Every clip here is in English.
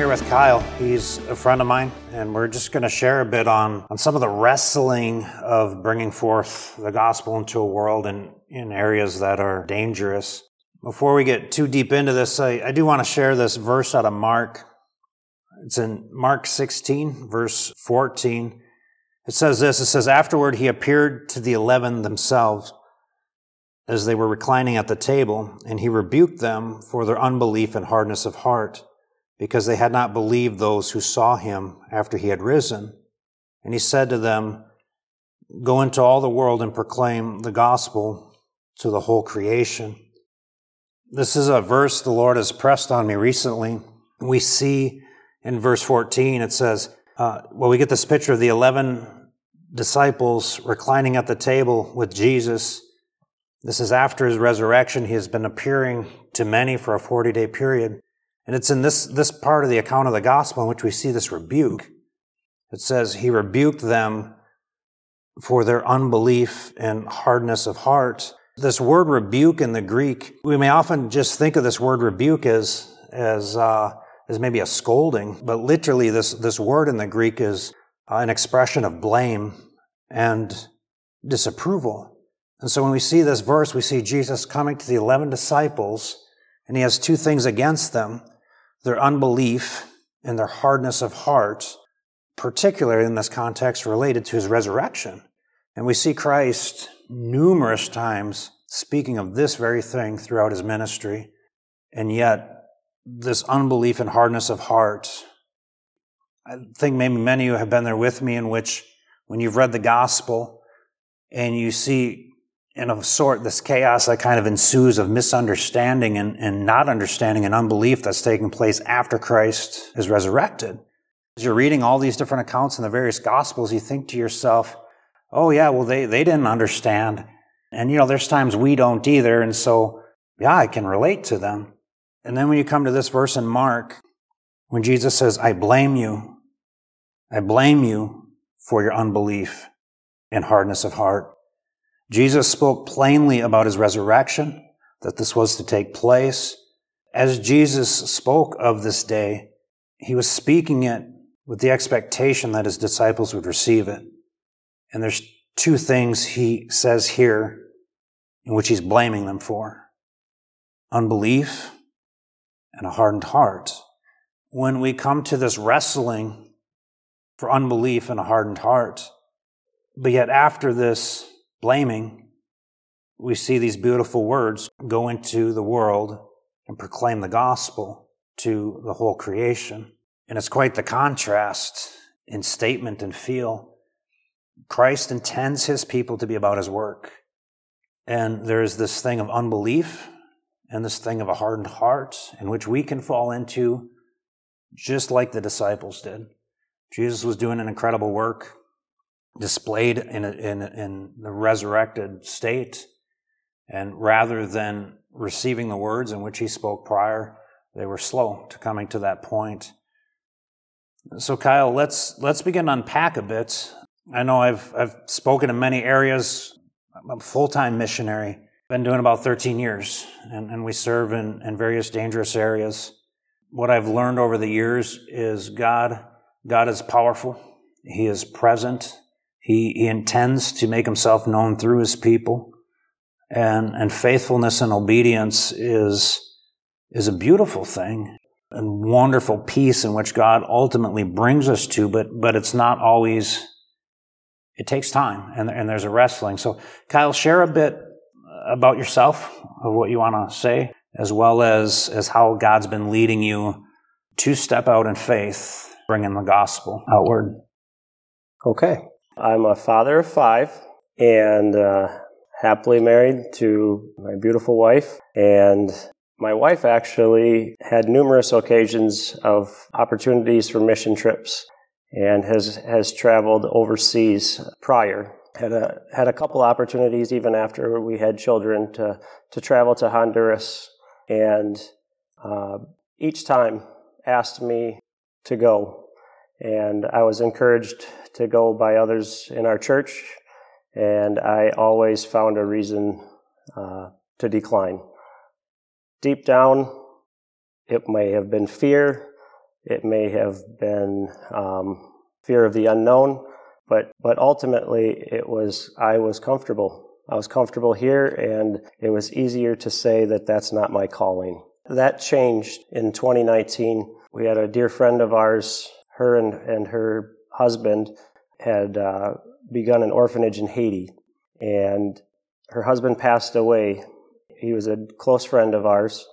Here with Kyle. He's a friend of mine, and we're just going to share a bit on, on some of the wrestling of bringing forth the gospel into a world in, in areas that are dangerous. Before we get too deep into this, I, I do want to share this verse out of Mark. It's in Mark 16, verse 14. It says this It says, Afterward, he appeared to the eleven themselves as they were reclining at the table, and he rebuked them for their unbelief and hardness of heart because they had not believed those who saw him after he had risen. And he said to them, Go into all the world and proclaim the gospel to the whole creation. This is a verse the Lord has pressed on me recently. We see in verse 14, it says, uh, well, we get this picture of the 11 disciples reclining at the table with Jesus. This is after his resurrection. He has been appearing to many for a 40 day period. And it's in this, this part of the account of the gospel in which we see this rebuke. It says, He rebuked them for their unbelief and hardness of heart. This word rebuke in the Greek, we may often just think of this word rebuke as, as, uh, as maybe a scolding, but literally this, this word in the Greek is uh, an expression of blame and disapproval. And so when we see this verse, we see Jesus coming to the 11 disciples, and he has two things against them their unbelief and their hardness of heart, particularly in this context related to his resurrection. And we see Christ numerous times speaking of this very thing throughout his ministry. And yet, this unbelief and hardness of heart, I think maybe many of you have been there with me, in which when you've read the gospel and you see in a sort, this chaos that kind of ensues of misunderstanding and, and not understanding and unbelief that's taking place after Christ is resurrected. As you're reading all these different accounts in the various gospels, you think to yourself, oh yeah, well, they, they didn't understand. And you know, there's times we don't either. And so, yeah, I can relate to them. And then when you come to this verse in Mark, when Jesus says, I blame you, I blame you for your unbelief and hardness of heart. Jesus spoke plainly about his resurrection, that this was to take place. As Jesus spoke of this day, he was speaking it with the expectation that his disciples would receive it. And there's two things he says here in which he's blaming them for unbelief and a hardened heart. When we come to this wrestling for unbelief and a hardened heart, but yet after this blaming, we see these beautiful words go into the world and proclaim the gospel to the whole creation. And it's quite the contrast in statement and feel. Christ intends his people to be about his work. And there's this thing of unbelief and this thing of a hardened heart in which we can fall into just like the disciples did. Jesus was doing an incredible work displayed in, a, in, in the resurrected state. And rather than receiving the words in which he spoke prior, they were slow to coming to that point. So, Kyle, let's let's begin to unpack a bit. I know I've I've spoken in many areas. I'm a full time missionary. Been doing about 13 years, and, and we serve in, in various dangerous areas. What I've learned over the years is God God is powerful. He is present. He, he intends to make himself known through his people. And, and faithfulness and obedience is, is a beautiful thing and wonderful peace in which God ultimately brings us to, but, but it's not always, it takes time and, and there's a wrestling. So, Kyle, share a bit about yourself, of what you want to say, as well as, as how God's been leading you to step out in faith, bringing the gospel outward. Okay. I'm a father of five and uh, happily married to my beautiful wife. And my wife actually had numerous occasions of opportunities for mission trips and has, has traveled overseas prior. Had a, had a couple opportunities even after we had children to, to travel to Honduras and uh, each time asked me to go. And I was encouraged to go by others in our church, and I always found a reason uh, to decline. Deep down, it may have been fear, It may have been um, fear of the unknown, but but ultimately it was I was comfortable. I was comfortable here, and it was easier to say that that's not my calling. That changed in 2019. We had a dear friend of ours, her and, and her husband had uh, begun an orphanage in Haiti, and her husband passed away. He was a close friend of ours,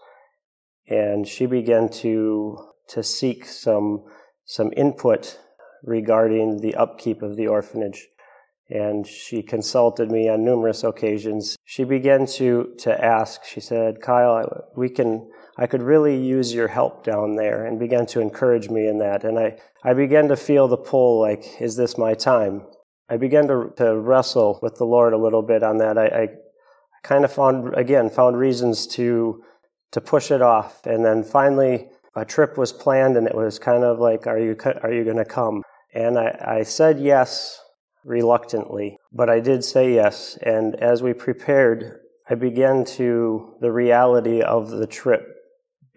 and she began to to seek some some input regarding the upkeep of the orphanage. And she consulted me on numerous occasions. She began to, to ask, she said, Kyle, we can, I could really use your help down there, and began to encourage me in that. And I, I began to feel the pull like, is this my time? I began to, to wrestle with the Lord a little bit on that. I, I kind of found, again, found reasons to, to push it off. And then finally, a trip was planned, and it was kind of like, are you, are you going to come? And I, I said yes reluctantly, but I did say yes. And as we prepared, I began to, the reality of the trip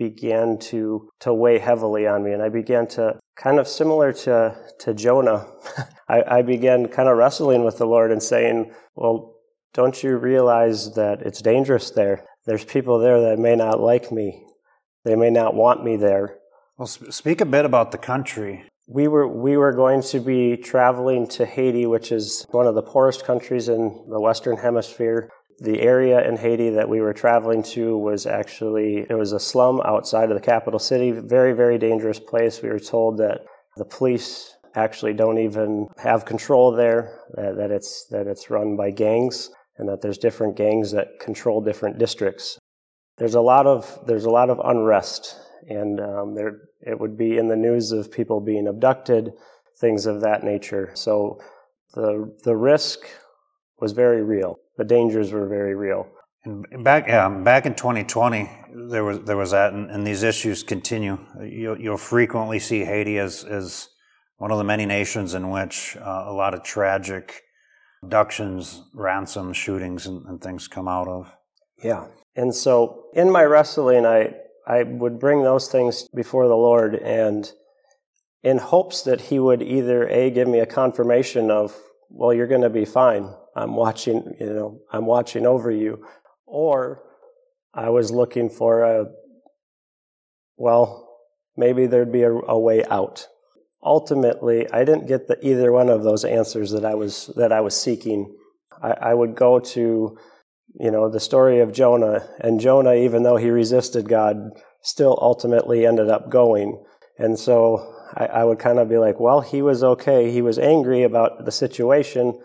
began to, to weigh heavily on me. And I began to, kind of similar to, to Jonah, I, I began kind of wrestling with the Lord and saying, well, don't you realize that it's dangerous there? There's people there that may not like me. They may not want me there. Well, speak a bit about the country we were we were going to be traveling to Haiti, which is one of the poorest countries in the Western Hemisphere. The area in Haiti that we were traveling to was actually it was a slum outside of the capital city, very very dangerous place. We were told that the police actually don't even have control there, that, that it's that it's run by gangs, and that there's different gangs that control different districts. There's a lot of there's a lot of unrest and um, there it would be in the news of people being abducted, things of that nature. So the the risk was very real. The dangers were very real. And back um, back in 2020, there was there was that, and, and these issues continue. You'll, you'll, frequently see Haiti as as one of the many nations in which uh, a lot of tragic abductions, ransom shootings, and, and things come out of. Yeah, and so in my wrestling, I I would bring those things before the Lord and in hopes that He would either A, give me a confirmation of, well, you're going to be fine. I'm watching, you know, I'm watching over you. Or I was looking for a, well, maybe there'd be a, a way out. Ultimately, I didn't get the, either one of those answers that I was, that I was seeking. I, I would go to you know, the story of Jonah. And Jonah, even though he resisted God, still ultimately ended up going. And so I, I, would kind of be like, well, he was okay. He was angry about the situation,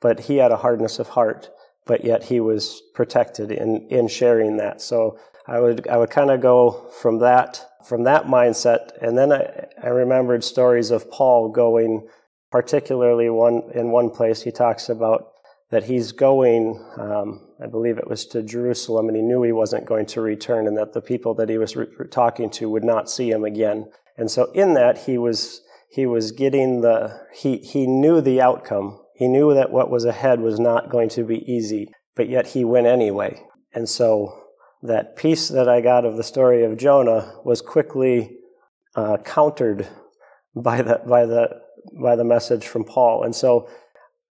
but he had a hardness of heart. But yet he was protected in, in sharing that. So I would I would kind of go from that from that mindset, and then I, I remembered stories of Paul going, particularly one in one place he talks about that he's going, um, I believe it was to Jerusalem, and he knew he wasn't going to return, and that the people that he was re- talking to would not see him again. And so, in that, he was he was getting the he he knew the outcome. He knew that what was ahead was not going to be easy, but yet he went anyway. And so, that piece that I got of the story of Jonah was quickly uh, countered by the by the by the message from Paul. And so,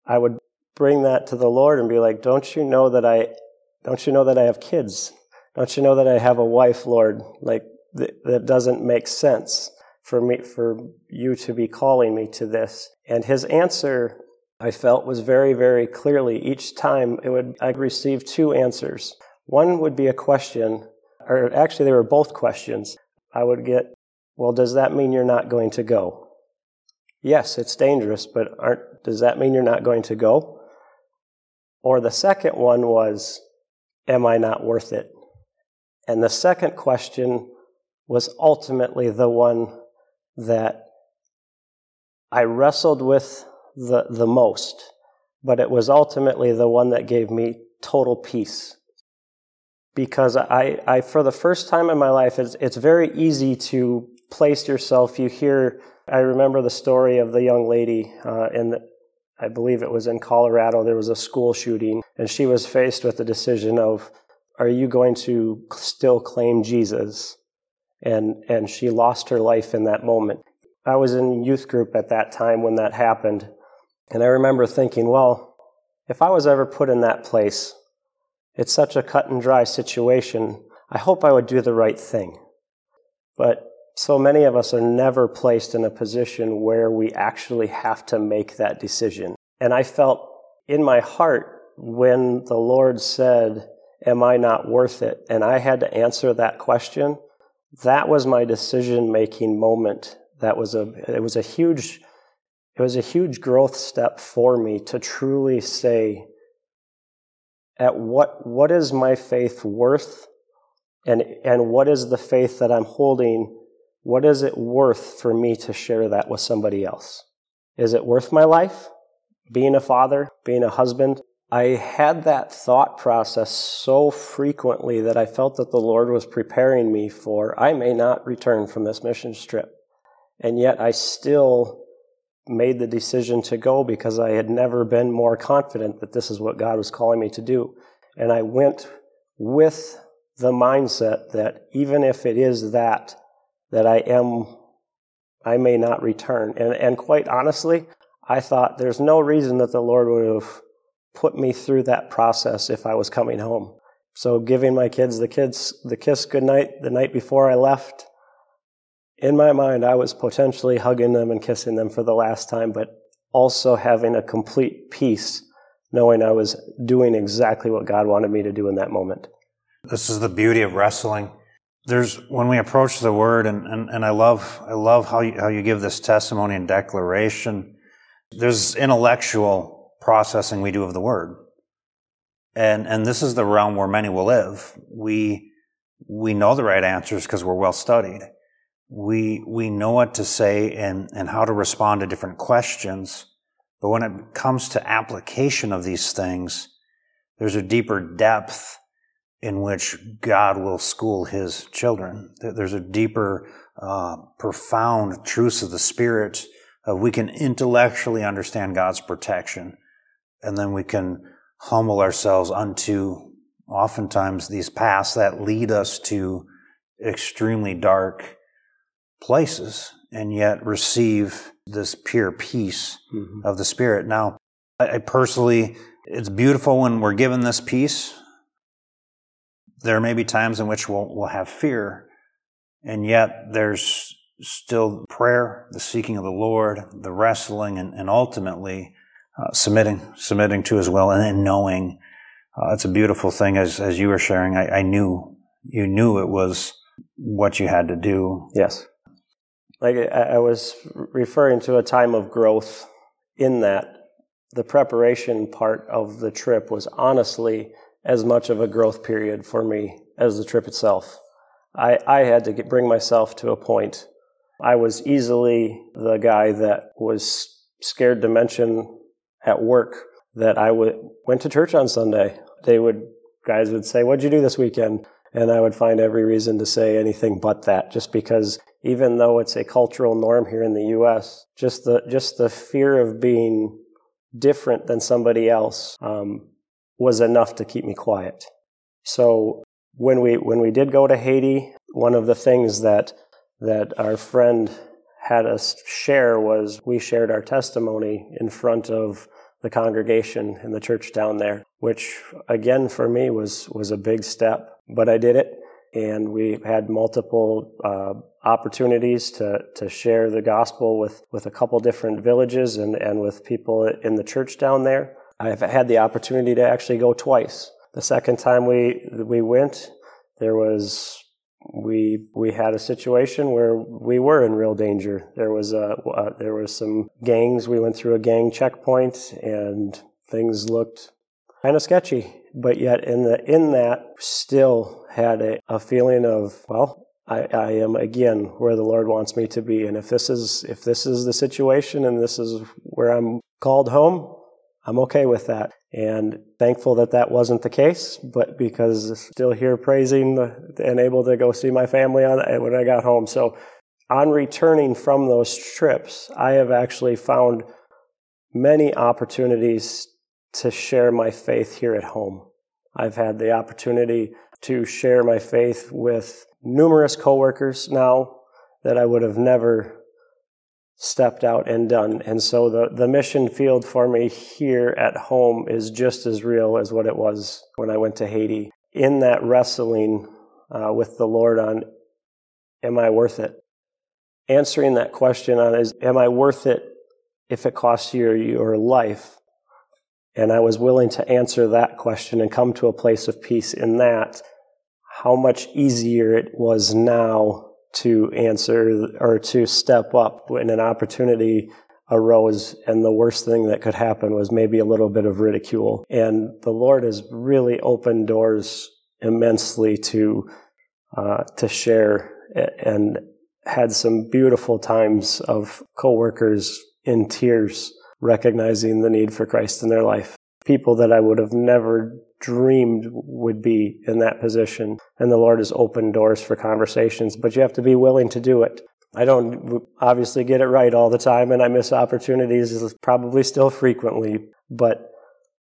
I would bring that to the Lord and be like, don't you know that I, don't you know that I have kids? Don't you know that I have a wife, Lord? Like, th- that doesn't make sense for me, for you to be calling me to this. And his answer, I felt, was very, very clearly each time it would, I received two answers. One would be a question, or actually, they were both questions. I would get, well, does that mean you're not going to go? Yes, it's dangerous, but aren't does that mean you're not going to go? Or the second one was, Am I not worth it? And the second question was ultimately the one that I wrestled with the, the most, but it was ultimately the one that gave me total peace. Because I, I for the first time in my life, it's, it's very easy to place yourself. You hear, I remember the story of the young lady uh, in the, I believe it was in Colorado, there was a school shooting, and she was faced with the decision of, are you going to still claim Jesus? and, and she lost her life in that moment. I was in youth group at that time when that happened, and I remember thinking, well, if I was ever put in that place, it's such a cut and dry situation. I hope I would do the right thing. But so many of us are never placed in a position where we actually have to make that decision. And I felt in my heart when the Lord said, Am I not worth it? And I had to answer that question. That was my decision making moment. That was a, it was a huge, it was a huge growth step for me to truly say, at what, what is my faith worth? And, and what is the faith that I'm holding? What is it worth for me to share that with somebody else? Is it worth my life? Being a father, being a husband? I had that thought process so frequently that I felt that the Lord was preparing me for I may not return from this mission trip. And yet I still made the decision to go because I had never been more confident that this is what God was calling me to do. And I went with the mindset that even if it is that, that I am, I may not return. And, and quite honestly, I thought there's no reason that the Lord would have put me through that process if I was coming home. So giving my kids the kids the kiss goodnight the night before I left, in my mind, I was potentially hugging them and kissing them for the last time, but also having a complete peace, knowing I was doing exactly what God wanted me to do in that moment. This is the beauty of wrestling. There's when we approach the word, and, and, and I love I love how you, how you give this testimony and declaration. There's intellectual processing we do of the word, and and this is the realm where many will live. We we know the right answers because we're well studied we we know what to say and and how to respond to different questions. But when it comes to application of these things there's a deeper depth in which god will school his children. There's a deeper uh, profound truths of the spirit we can intellectually understand god's protection. And then we can humble ourselves unto oftentimes these paths that lead us to extremely dark places and yet receive this pure peace mm-hmm. of the Spirit. Now, I, personally, it's beautiful when we're given this peace. There may be times in which we'll, we'll have fear, and yet there's still prayer, the seeking of the Lord, the wrestling, and, and ultimately uh, submitting, submitting to His will, and then knowing. Uh, it's a beautiful thing, as as you were sharing. I, I knew you knew it was what you had to do. Yes like I was referring to a time of growth in that the preparation part of the trip was honestly as much of a growth period for me as the trip itself. I, I had to get, bring myself to a point. I was easily the guy that was scared to mention at work that I would, went to church on Sunday. They would, guys would say, What'd you do this weekend? And I would find every reason to say anything but that, just because even though it's a cultural norm here in the U.S., just the just the fear of being different than somebody else um, was enough to keep me quiet. So when we when we did go to Haiti, one of the things that that our friend had us share was we shared our testimony in front of the congregation in the church down there, which again for me was was a big step but I did it, and we had multiple uh, opportunities to to share the gospel with with a couple different villages and and with people in the church down there. I've had the opportunity to actually go twice. The second time we we went, there was we we had a situation where we were in real danger. There was a uh, there was some gangs. We went through a gang checkpoint, and things looked kind of sketchy but yet in the in that still had a, a feeling of well I, I, am again where the Lord wants me to be, and if this is if this is the situation and this is where I'm called home, I'm okay with that. And thankful that that wasn't the case, but because still here praising and able to go see my family on when I got home. So on returning from those trips, I have actually found many opportunities to share my faith here at home. I've had the opportunity to share my faith with numerous coworkers now that I would have never stepped out and done. And so the, the mission field for me here at home is just as real as what it was when I went to Haiti. In that wrestling uh, with the Lord on, am I worth it? Answering that question on is, am I worth it if it costs you your life? And I was willing to answer that question and come to a place of peace in that. How much easier it was now to answer or to step up when an opportunity arose and the worst thing that could happen was maybe a little bit of ridicule. And the Lord has really opened doors immensely to uh, to share and had some beautiful times of coworkers in tears recognizing the need for Christ in their life. People that I would have never dreamed would be in that position. And the Lord has opened doors for conversations, but you have to be willing to do it. I don't obviously get it right all the time, and I miss opportunities probably still frequently. But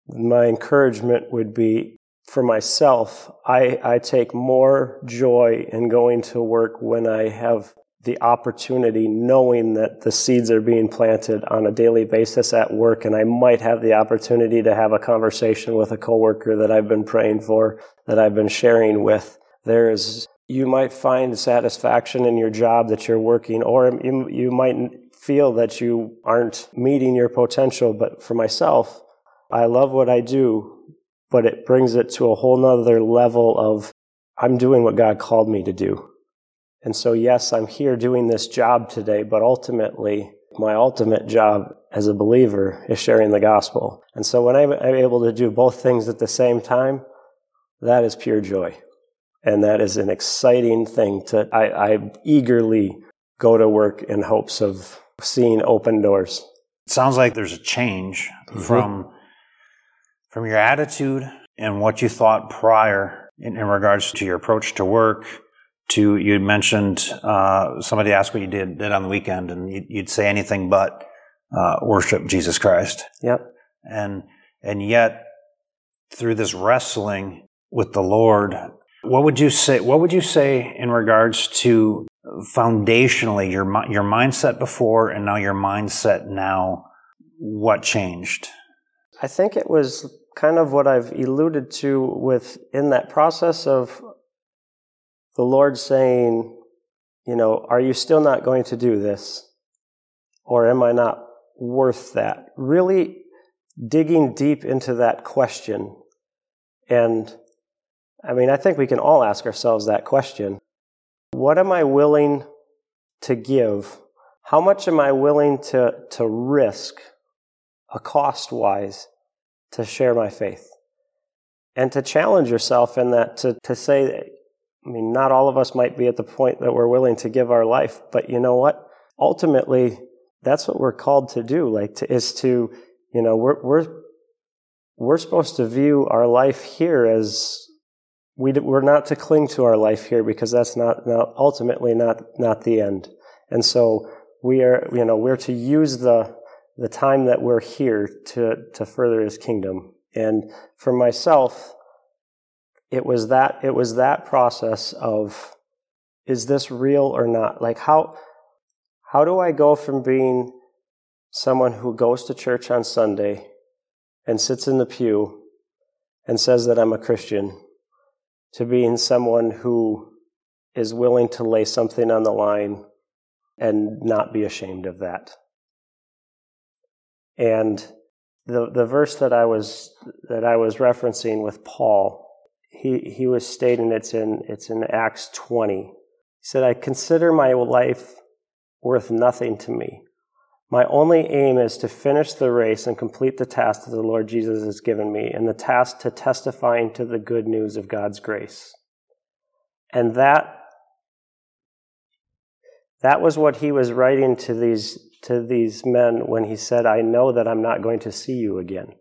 my encouragement would be for myself, I, I take more joy in going to work when I have the opportunity knowing that the seeds are being planted on a daily basis at work and I might have the opportunity to have a conversation with a coworker that I've been praying for, that I've been sharing with. There is, you might find satisfaction in your job that you're working or you, you might feel that you aren't meeting your potential. But for myself, I love what I do, but it brings it to a whole nother level of I'm doing what God called me to do. And so, yes, I'm here doing this job today, but ultimately, my ultimate job as a believer is sharing the gospel. And so, when I'm able to do both things at the same time, that is pure joy. And that is an exciting thing to, I, I eagerly go to work in hopes of seeing open doors. It sounds like there's a change mm-hmm. from, from your attitude and what you thought prior in, in regards to your approach to work to you mentioned uh, somebody asked what you did did on the weekend, and you'd, you'd say anything but uh, worship Jesus Christ. Yep. And and yet through this wrestling with the Lord, what would you say? What would you say in regards to foundationally your your mindset before and now your mindset now? What changed? I think it was kind of what I've alluded to with in that process of the Lord saying, you know, are you still not going to do this? Or am I not worth that? Really digging deep into that question. And I mean, I think we can all ask ourselves that question. What am I willing to give? How much am I willing to, to risk, uh, a cost wise, to share my faith? And to challenge yourself in that, to, to say, I mean, not all of us might be at the point that we're willing to give our life, but you know what? Ultimately, that's what we're called to do. Like, to, is to, you know, we're we're we're supposed to view our life here as we we're not to cling to our life here because that's not, not ultimately not not the end. And so we are, you know, we're to use the the time that we're here to to further His kingdom. And for myself, it was that it was that process of is this real or not? Like how how do i go from being someone who goes to church on sunday and sits in the pew and says that i'm a christian to being someone who is willing to lay something on the line and not be ashamed of that? And the the verse that i was that i was referencing with paul he, he was stating it's in, it's in Acts 20. He said, I consider my life worth nothing to me. My only aim is to finish the race and complete the task that the Lord Jesus has given me, and the task to testifying to the good news of God's grace. And that that was what he was writing to these to these men when he said, I know that I'm not going to see you again.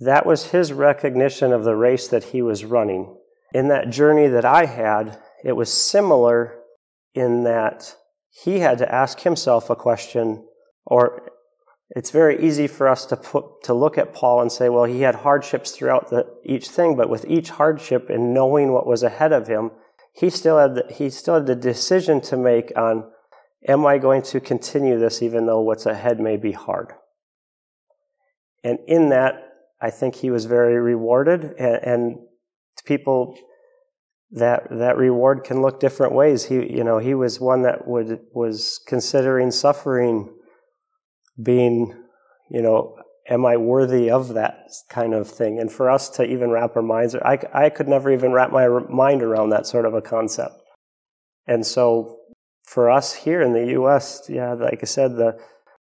That was his recognition of the race that he was running. In that journey that I had, it was similar in that he had to ask himself a question, or it's very easy for us to put, to look at Paul and say, well, he had hardships throughout the, each thing, but with each hardship and knowing what was ahead of him, he still had the, he still had the decision to make on am I going to continue this even though what's ahead may be hard. And in that, I think he was very rewarded, and, and people that that reward can look different ways. He, you know, he was one that would was considering suffering, being, you know, am I worthy of that kind of thing? And for us to even wrap our minds, I I could never even wrap my mind around that sort of a concept. And so, for us here in the U.S., yeah, like I said, the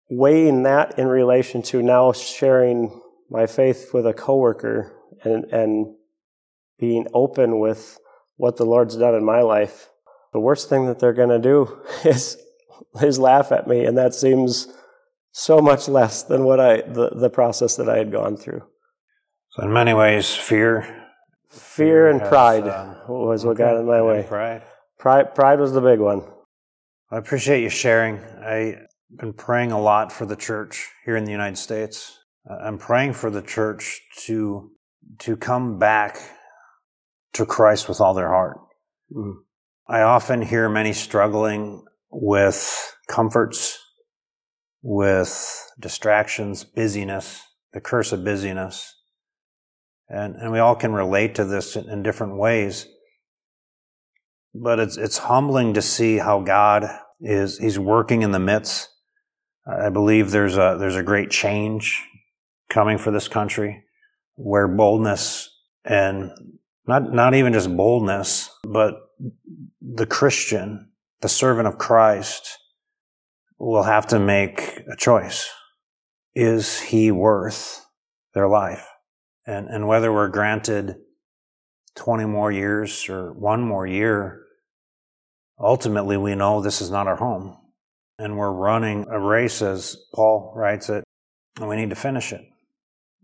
weighing that in relation to now sharing my faith with a coworker and and being open with what the Lord's done in my life, the worst thing that they're going to do is is laugh at me, and that seems so much less than what I the, the process that I had gone through. So in many ways, fear, fear, and has, pride uh, was what got in my way. Pride, pride, pride was the big one. I appreciate you sharing. I've been praying a lot for the church here in the United States. I'm praying for the church to to come back to Christ with all their heart. Mm. I often hear many struggling with comforts, with distractions, busyness, the curse of busyness. And, and we all can relate to this in, in different ways. But it's, it's humbling to see how God is, He's working in the midst. I believe there's a, there's a great change coming for this country where boldness and not, not even just boldness, but the Christian, the servant of Christ, will have to make a choice. Is he worth their life? And, and whether we're granted 20 more years or one more year, ultimately we know this is not our home. And we're running a race, as Paul writes it, and we need to finish it.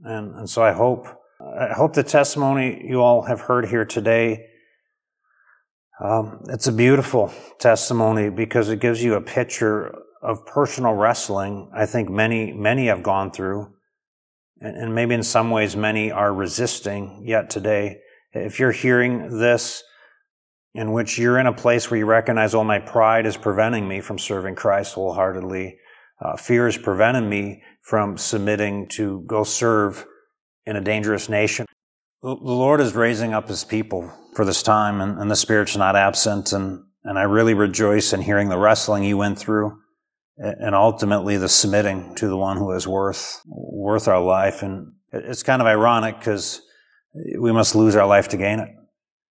And, and so I hope I hope the testimony you all have heard here today. Um, it's a beautiful testimony because it gives you a picture of personal wrestling. I think many, many have gone through, and, and maybe in some ways many are resisting yet today. If you're hearing this, in which you're in a place where you recognize, oh, my pride is preventing me from serving Christ wholeheartedly. Uh, fear is preventing me from submitting to go serve in a dangerous nation. The Lord is raising up his people for this time, and, and the Spirit's not absent. And, and I really rejoice in hearing the wrestling you went through and ultimately the submitting to the one who is worth, worth our life. And it's kind of ironic because we must lose our life to gain it,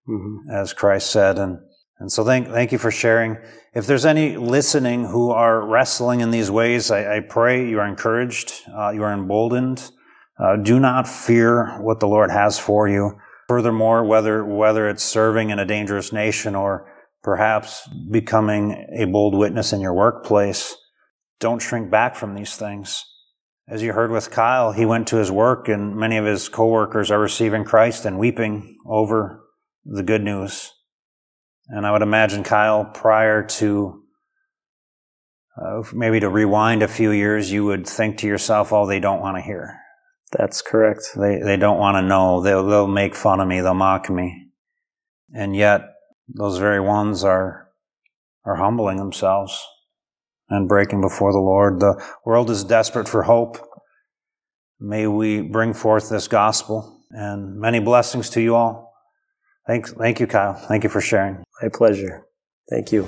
mm-hmm. as Christ said. And, and so thank, thank you for sharing. If there's any listening who are wrestling in these ways, I, I pray you are encouraged, uh, you are emboldened. Uh, do not fear what the Lord has for you. Furthermore, whether, whether it's serving in a dangerous nation or perhaps becoming a bold witness in your workplace, don't shrink back from these things. As you heard with Kyle, he went to his work and many of his coworkers are receiving Christ and weeping over the good news. And I would imagine Kyle, prior to uh, maybe to rewind a few years, you would think to yourself, oh, they don't want to hear. That's correct. They, they don't want to know. They'll, they'll make fun of me. They'll mock me. And yet, those very ones are, are humbling themselves and breaking before the Lord. The world is desperate for hope. May we bring forth this gospel and many blessings to you all. Thanks, thank you, Kyle. Thank you for sharing. My pleasure. Thank you.